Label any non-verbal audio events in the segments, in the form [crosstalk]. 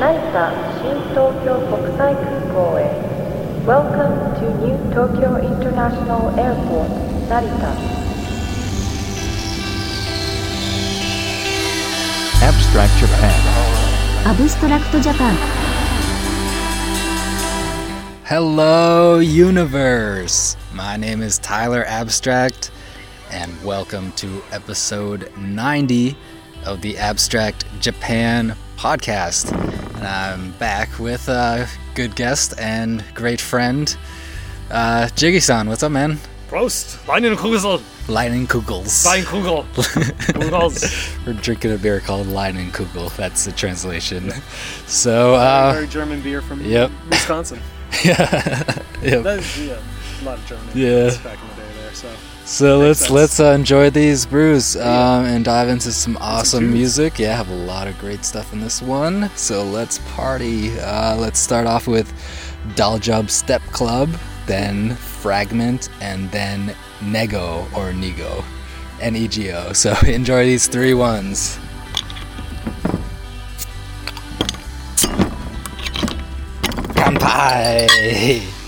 成田新東京国際空港へ Welcome to New Tokyo International Airport 成田 Abstract Japan. アブストラクトジャパン Hello, universe! My name is Tyler Abstract, and welcome to episode 90 of the Abstract Japan podcast. And I'm back with a good guest and great friend, uh, Jiggy san. What's up, man? Prost! Leinenkugel! Lightning Kugels. Steinkugel! [laughs] Kugels! We're drinking a beer called Lightning Kugel. That's the translation. So, uh, Very German beer from yep. Wisconsin. [laughs] yeah. Yep. That is, yeah, a lot of German Yeah. influence back in the day there, so. So Makes let's sense. let's uh, enjoy these brews um, and dive into some awesome music. Yeah, I have a lot of great stuff in this one. So let's party. Uh, let's start off with Daljub Step Club, then Fragment, and then Nego or Nego, N E G O. So [laughs] enjoy these three ones. Kanpai! [laughs]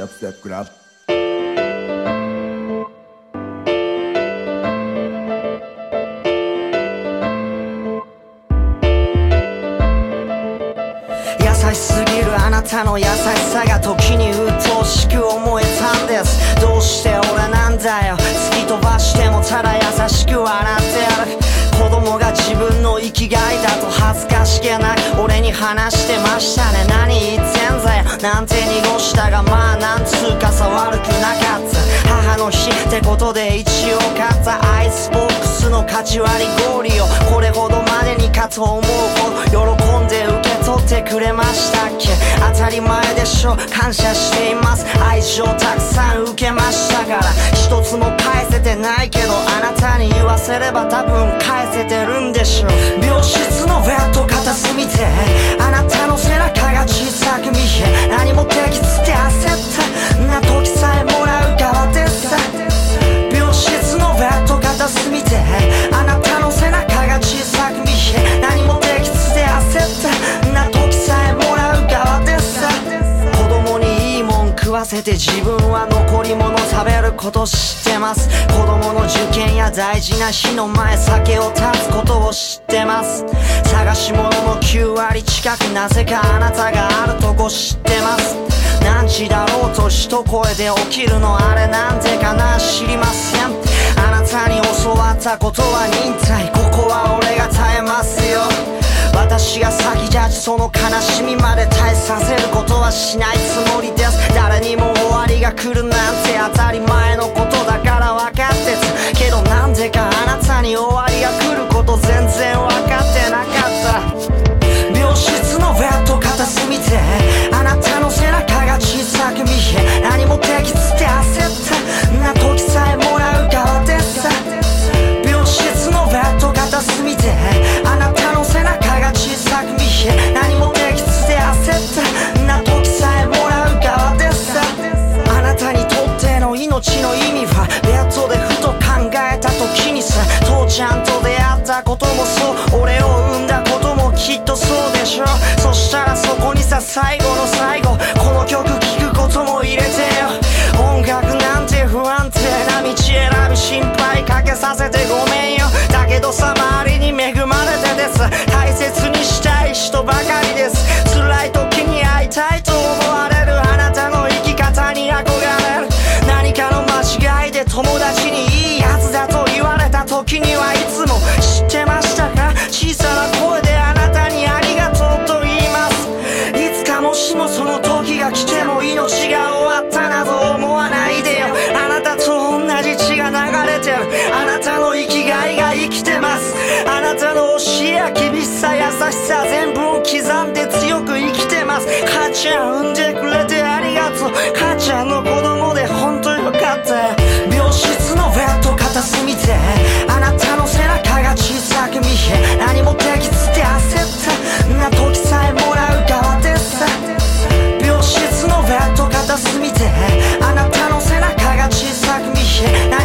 アップステックラブ優しすぎるあなたの優しけなく俺に話してましたね。何言ってんだよ。なんて濁したがまあなんつうかさ悪くなかった。母の日ってことで一応買った。アイスボックスの勝ち割り氷をこれほどまでにかと思うほど喜んで受けってくれましたっけ？当たり前でしょ。感謝しています。愛情たくさん受けましたから。一つも返せてないけどあなたに言わせれば多分返せてるんでしょう。病室のベッド片隅であなたの背中が小さく見え何もできずって焦ったな時さえもらう側でさ病室のベッド片隅で自分は残り物食べること知ってます。子供の受験や大事な日の前酒を断つことを知ってます。探し物の9割近くなぜかあなたがあるとこ知ってます。何時だろうと一声で起きるのあれなんでかな知りません。あなたに教わったことは忍耐。ここは俺が耐えますよ。私が先立ちその悲しみまで耐えさせることはしないつもりです。誰にも終わりが来るなんて当たり前のことだから分かってたけどなんでかあなたに終わりが来ること全然分かってなかった。病室のベッド片隅であなたの背中が小さく見え何もできずって焦ったな時さえもらう側でさ病室のベッド片隅でが小さく見え何もできずで焦った。な時さえもらう側でさあなたにとっての命の意味はベッドでふと考えた時にさ父ちゃんと出会ったこともそう。俺を産んだこともきっとそうでしょそしたらそこにさ最後の最後この曲聴くことも入れてよ。音楽なんて不安定な道選び心配かけさせてごめんよ。だけどさ周りに恵まれてです。たいと思われるあなたの生き方に憧れる何か？の間違いで友達にいいやつだと言われた時にはいつも知ってましたか小さな声であなたにありがとうと言います。いつかもしもその時が来ても命が終わったなど思わないでよあなたと同じ血が流れてるあなたの生きがいが生きてます。あなたの教えや厳しさ優しさ全部を刻んで強く生きてます。母ちゃん産んでくれてありがとう。母ちゃんの子供で本当よかった。病室のベッド片隅で。あなたの背中が小さく見え。何もできずって焦ったな時さえもらう側でさ病室のベッド片隅で。あなたの背中が小さく見え。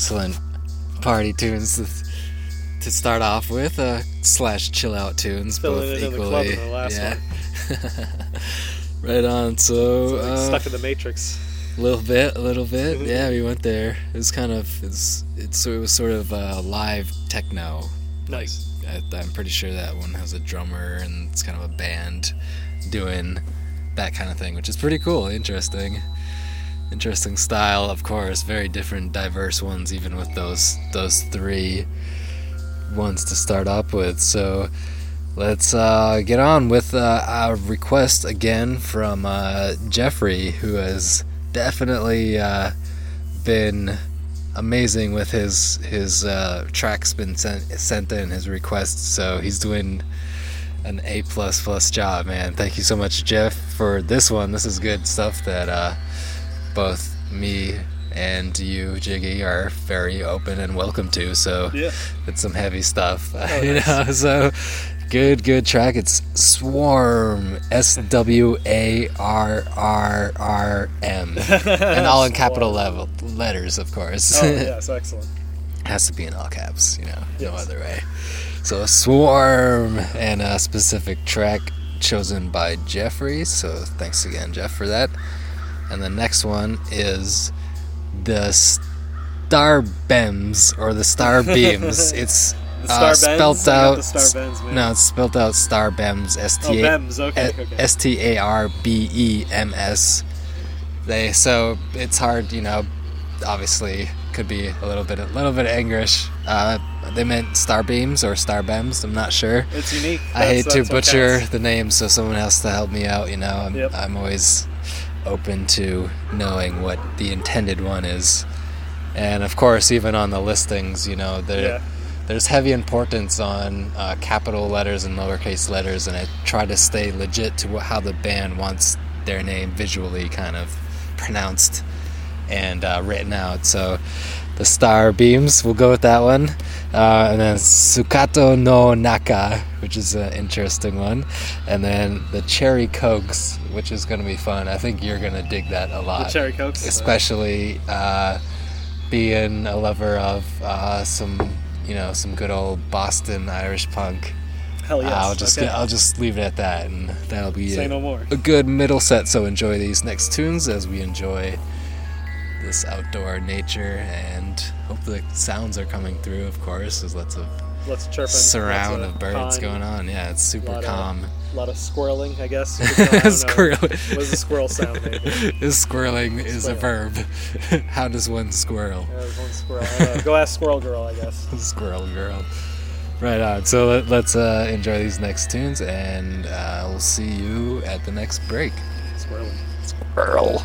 Excellent, party tunes to, to start off with, uh, slash chill out tunes, Filling both it in the equally. club in the last yeah. [laughs] right on. So, Like uh, stuck in the matrix. a little bit, a little bit. [laughs] Yeah, we went there. It was kind of it's it's so it was sort of uh, live techno. Nice. Like I, I'm pretty sure that one has a drummer and it's kind of a band doing that kind of thing, which is pretty cool, interesting. Interesting style, of course, very different, diverse ones, even with those those three ones to start up with. So let's uh, get on with uh, our request again from uh, Jeffrey, who has definitely uh, been amazing with his his uh, tracks been sent sent in his requests. So he's doing an A plus plus job, man. Thank you so much, Jeff, for this one. This is good stuff that uh, both me and you, Jiggy, are very open and welcome to. So Yeah. it's some heavy stuff, Oh, [laughs] you nice. know. So good, good track. It's Swarm, S W A R R R M, [laughs] and all in capital level letters, of course. Oh [laughs] yes, excellent. Has to be in all caps, you know, no other way. So Swarm and a specific track chosen by Jeffrey. So thanks again, Jeff, for that. And the next one is the Star Bems or the Star Beams. [laughs] It's uh, Star spelled Bends? I out. Bends. No, it's spelled out Star Bems. S T A Bems. Okay, okay. S T A R B E M S. They so it's hard, you know. Obviously, could be a little bit, a little bit English. Uh, they meant star beams or star bems. I'm not sure. It's unique. I hate to butcher the name, so someone has to help me out. You know, I'm, Yep. I'm always open to knowing what the intended one is, and of course, even on the listings, you know, there Yeah. there's heavy importance on uh, capital letters and lowercase letters, and I try to stay legit to how the band wants their name visually kind of pronounced and uh, written out. So the star beams, we'll go with that one. Uh, and then Sukato no Naka, which is an interesting one. And then the Cherry Cokes, which is going to be fun. I think you're going to dig that a The lot. cherry cokes. Especially uh, being a lover of uh, some, you know, some good old Boston Irish punk. Hell yes. I'll just okay. I'll just leave it at that, and that'll be Say it no more. a good middle set. So enjoy these next tunes as we enjoy this outdoor nature, and hopefully the sounds are coming through. Of course, there's lots of Lots of chirping. surround lots of birds pine, going on. Yeah, it's super lot calm. Of, lot of squirreling, I guess. you could call. I don't know. Squirrel. What does a squirrel sound make? Is [laughs] squirreling is a verb. [laughs] How does one squirrel? Yeah, there's one squirrel. I don't know. Go ask Squirrel Girl, I guess. [laughs] Squirrel girl. Right on. So let, let's uh, enjoy these next tunes, and uh, we'll see you at the next break. Squirreling. Earl.「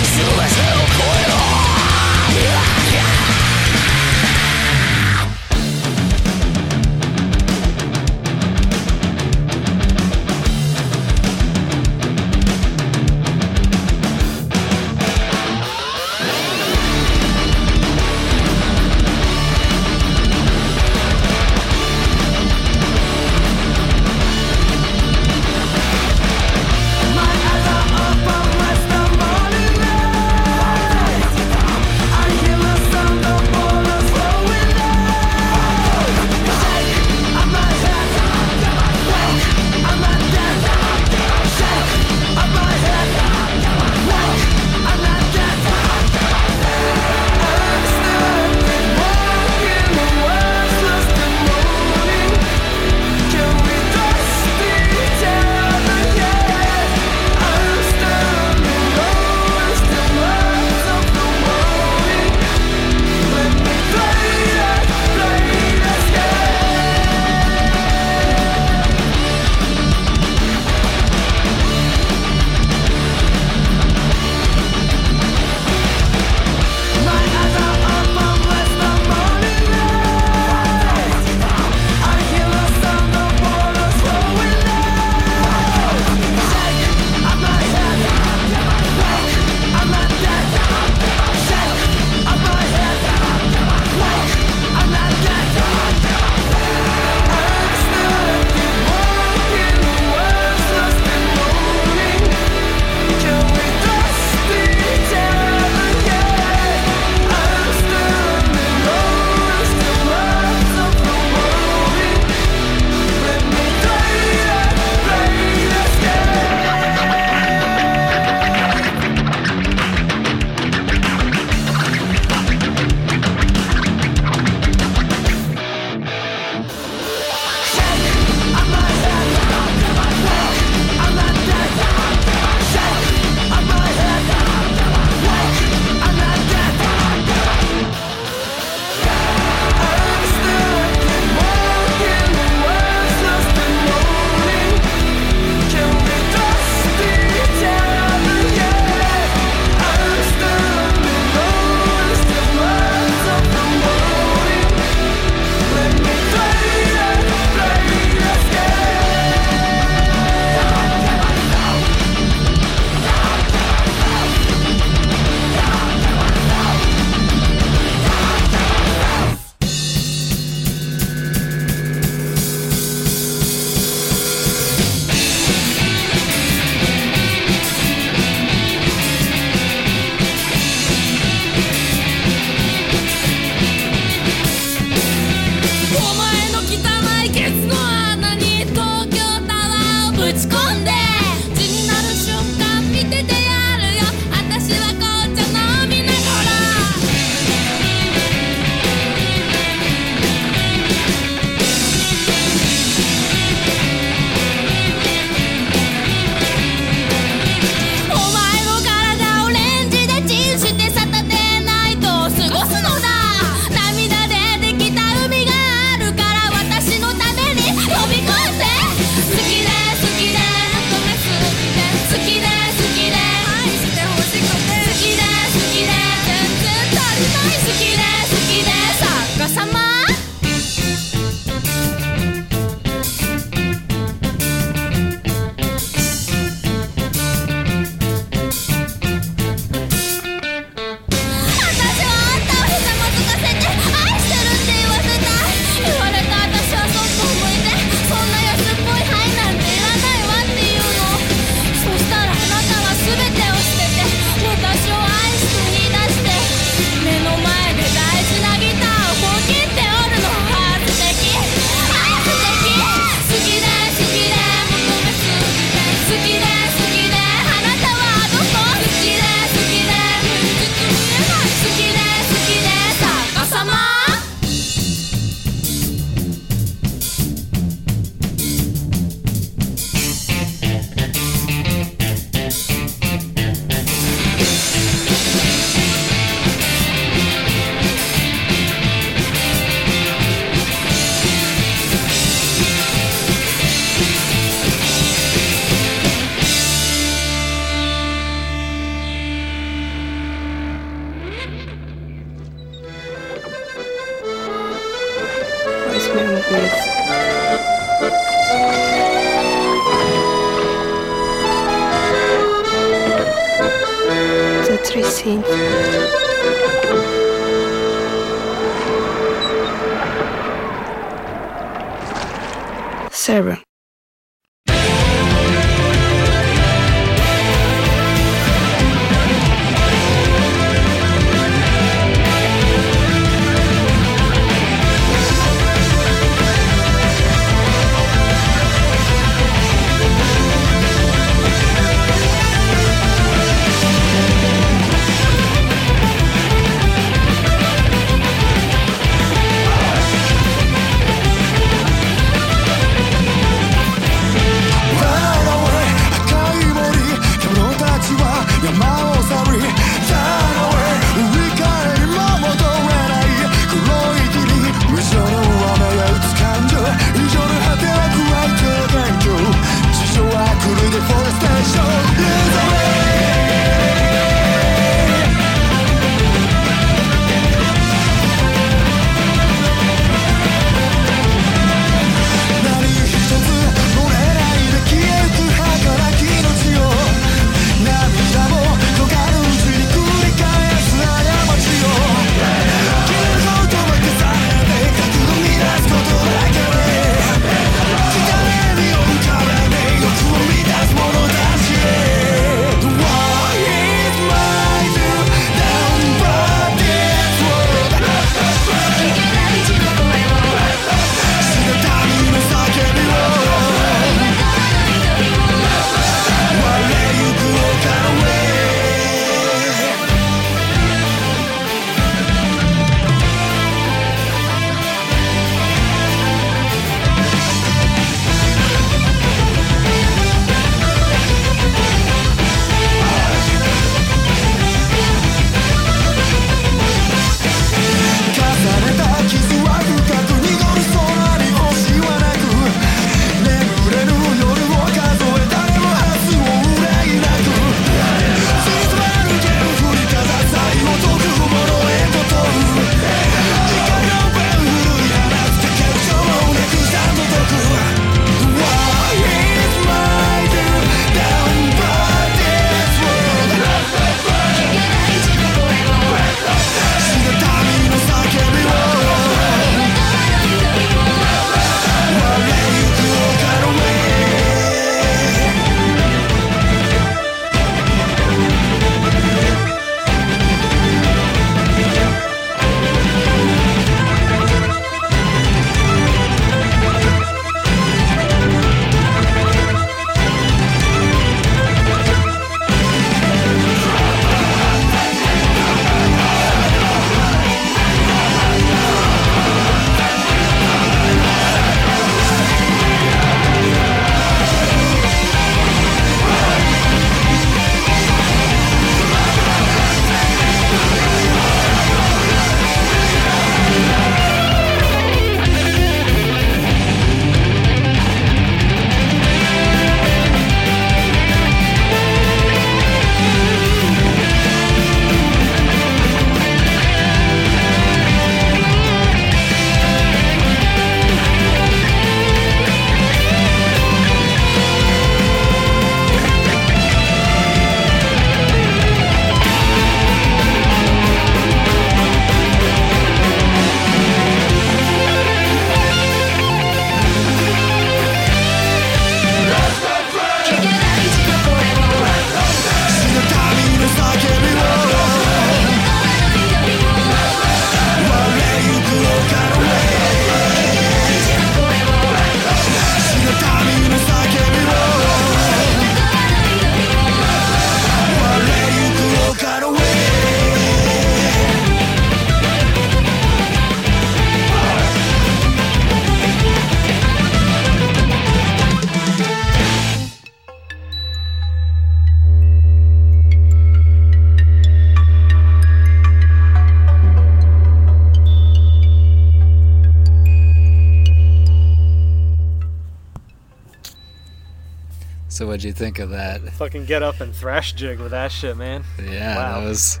you think of that? Fucking get up and thrash jig with that shit, man. Yeah, Wow. that was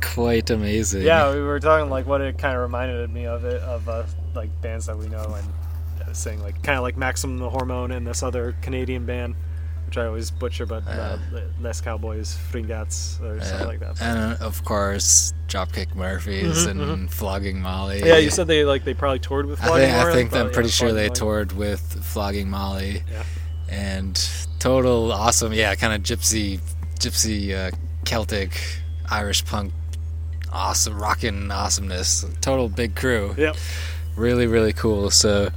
quite amazing. Yeah, we were talking like what it kind of reminded me of it of uh, like bands that we know and uh, saying like kind of like Maximum the Hormone and this other Canadian band, which I always butcher, but uh, Les Cowboys Fringats or something like that. And uh, of course, Dropkick Murphys and Flogging Molly. Mm-hmm, yeah, you said they like they probably toured with I Flogging think, I think I'm pretty sure they Molly. toured with Flogging Molly. Yeah. And total awesome, yeah, kind of gypsy, gypsy, uh, Celtic, Irish punk, awesome, rocking awesomeness. Total big crew. Yep. Really, really cool. So,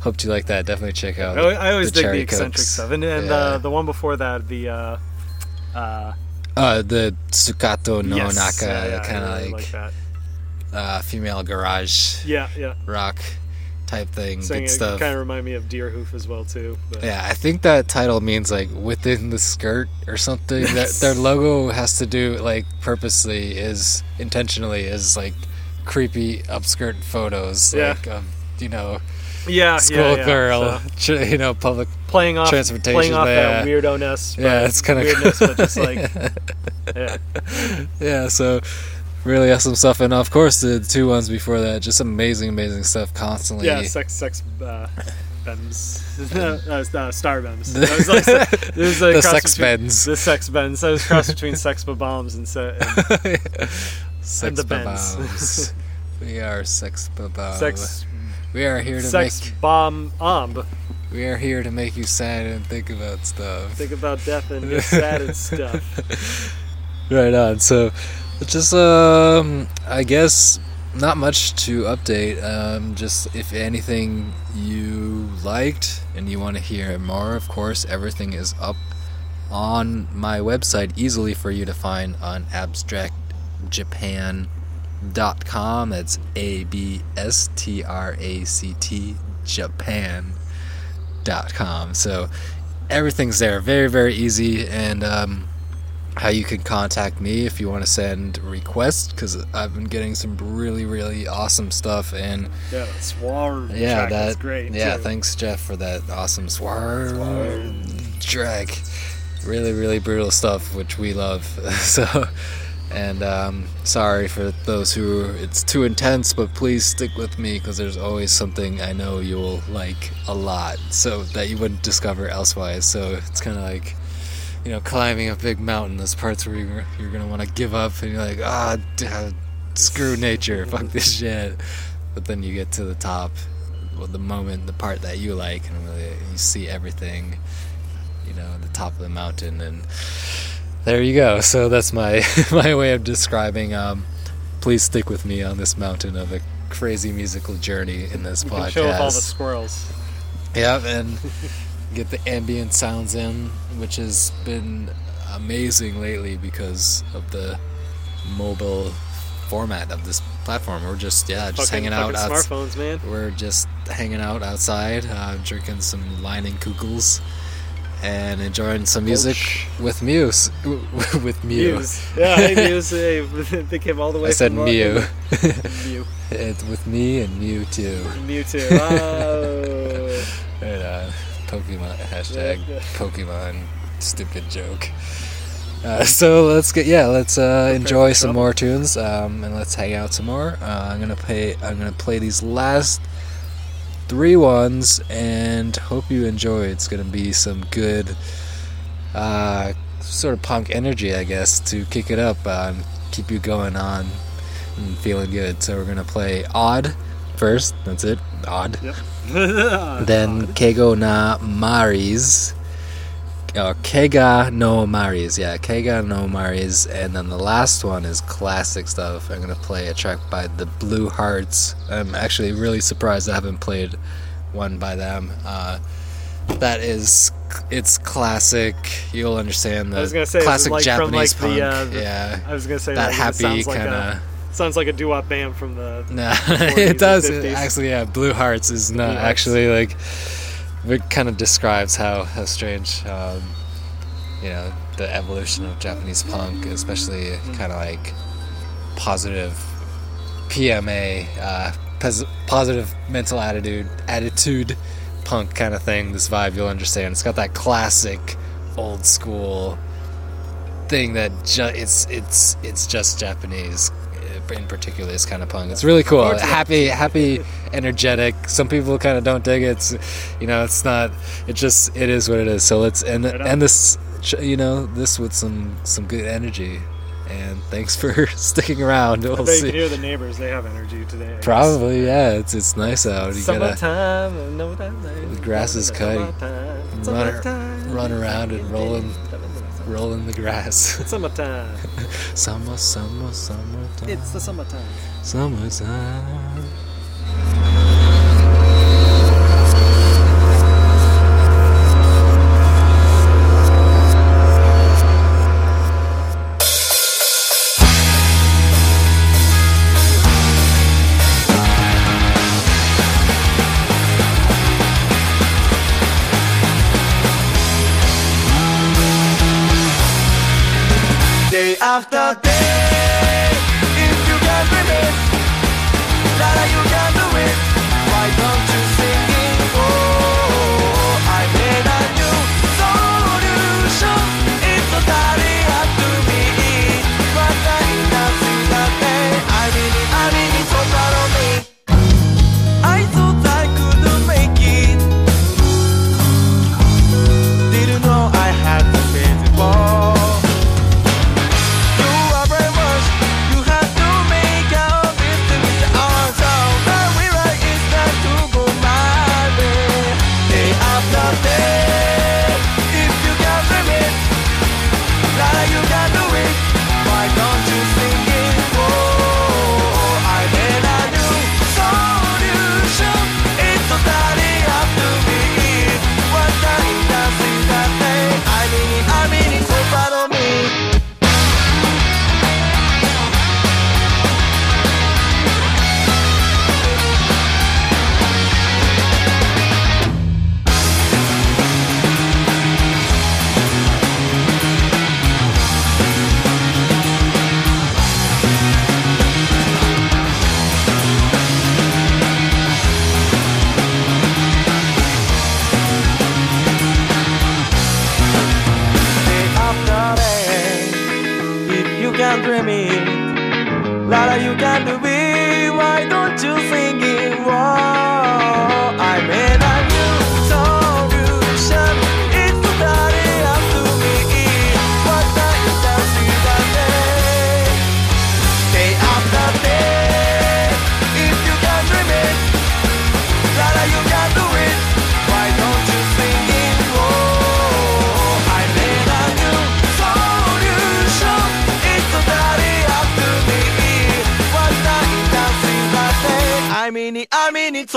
hope you like that. Definitely check out. I, I always the dig the eccentric Cokes. stuff, and, and Yeah. uh, the one before that, the uh, uh, Uh, the Sukato no yes, Naka, yeah, yeah, kind of really like, that. uh, female garage Yeah, yeah. rock type thing. Saying Good it stuff. kind of remind me of Deerhoof as well too. But Yeah, I think that title means like within the skirt or something. that their logo has to do like purposely is intentionally is like creepy upskirt photos Yeah. like of you know yeah, yeah, yeah. schoolgirl, So, [laughs] you know public. playing off, transportation, playing off yeah. that weirdo ness. Yeah, it's kinda weirdness, cool. but just [laughs] like yeah, Yeah, so really awesome stuff, and of course the two ones before that, just amazing, amazing stuff constantly. yeah, sex, sex, uh, bems, [laughs] [laughs] uh, uh, star bems. It was like, it was a The sex between- bends. The sex bends. That was cross between [laughs] sex bombs and, se- and sex the Benz. babos. we are sex babos. sex, We are here to sex make. bomb omb. We are here to make you sad and think about stuff. Think about death and get sad and stuff. Right on. So, just um, I guess not much to update. Um, just if anything you liked and you want to hear more, of course, everything is up on my website, easily for you to find on abstractjapan.com. That's A B S T R A C T Japan.com. So everything's there. Very, very easy. And um, how you can contact me if you want to send requests because I've been getting some really, really awesome stuff. And Yeah, that swarm yeah, track that great. yeah, too. thanks Jeff for that awesome swarm, drag. Really, really brutal stuff, which we love. [laughs] so, and um, sorry for those who it's too intense, but please stick with me because there's always something I know you'll like a lot, so that you wouldn't discover elsewise. So it's kind of like. You know, climbing a big mountain. There's parts where you're, you're gonna want to give up, and you're like, ah, d- screw nature, fuck this shit. But then you get to the top, well, the moment, the part that you like, and really you see everything, you know, the top of the mountain, and there you go. So that's my [laughs] my way of describing. Um, please stick with me on this mountain of a crazy musical journey in this You podcast. show off all the squirrels. Yep, and [laughs] get the ambient sounds in, which has been amazing lately because of the mobile format of this platform. We're just yeah, just Fucking- hanging out outs- Smartphones, man. We're just hanging out outside, uh, drinking some Leinenkugels, and enjoying some music with Muse. [laughs] with Mew. Muse. Yeah, hey [laughs] Muse. Hey, [laughs] they came all the way I said Mew. Mew. It- with me and Mew too. Mewtwo. Oh. Pokemon hashtag. [laughs] Pokemon stupid joke. Uh, so let's get yeah, let's uh, enjoy some trouble. more tunes um, and let's hang out some more. Uh, I'm gonna play I'm gonna play these last three ones and hope you enjoy. It's gonna be some good uh, sort of punk energy, I guess, to kick it up uh, and keep you going on and feeling good. So we're gonna play Odd first. That's it. Odd. Yep. [laughs] Then Kego na Maris. Or Kega no Maris, yeah, Kega no Maris, and then the last one is classic stuff. I'm gonna play a track by the Blue Hearts. I'm actually really surprised I haven't played one by them. Uh, that is, it's classic. You'll understand the I was gonna say, classic like from, Japanese like, punk. the, uh, the- yeah, I was gonna say that like, happy like kind of. Sounds like a doo-wop band from the. [laughs] No, 40s [laughs] it does 50s. actually. Yeah, Blue Hearts is not Blue Hearts. actually like. It kind of describes how how strange, um, you know, the evolution of Japanese punk, especially kind of like positive PMA, uh, pos- positive mental attitude, attitude punk kind of thing. This vibe you'll understand. It's got that classic, old school thing that ju- it's it's it's just Japanese in particular is kind of punk. It's really cool. Happy, happy, energetic. Some people kind of don't dig it. It's, you know, it's not. It just it is what it is. So let's end end this. You know, this with some some good energy. And thanks for [laughs] sticking around. We'll see. You hear the neighbors; they have energy today. I Probably, guess. yeah. It's it's nice out. You summertime, gotta, no time. The grass is cut. Run, run around and rolling roll in the grass. It's summertime. [laughs] summer, summer, summertime. It's the summertime. Summertime.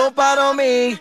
eso para mí.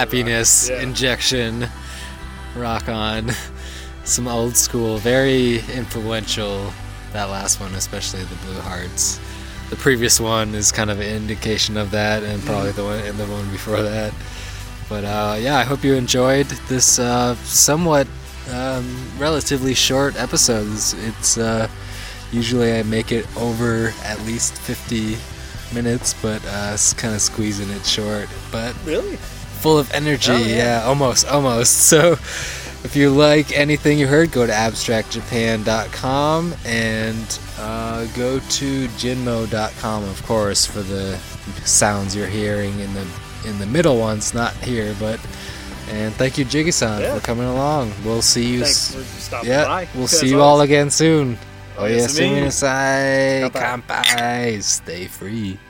Happiness Yeah. injection. Rock on. Some old school, very influential. That last one, especially the Blue Hearts. The previous one is kind of an indication of that, and probably the one and the one before that. But uh, yeah, I hope you enjoyed this uh, somewhat um, relatively short episode. It's, uh, usually I make it over at least 50 minutes, but uh, it's kind of squeezing it short. But Really? Full of energy. Oh, yeah. yeah. almost, almost. So, if you like anything you heard, go to abstractjapan.com and uh, go to jinmo.com, of course, for the sounds you're hearing in the in the middle ones, not here, but. And thank you, Jiggy-san, Yeah. for coming along. We'll see you. Thanks s- for yeah, by. we'll [laughs] see you all again soon. Oh, yes. Kanpai. Kanpai. Stay free.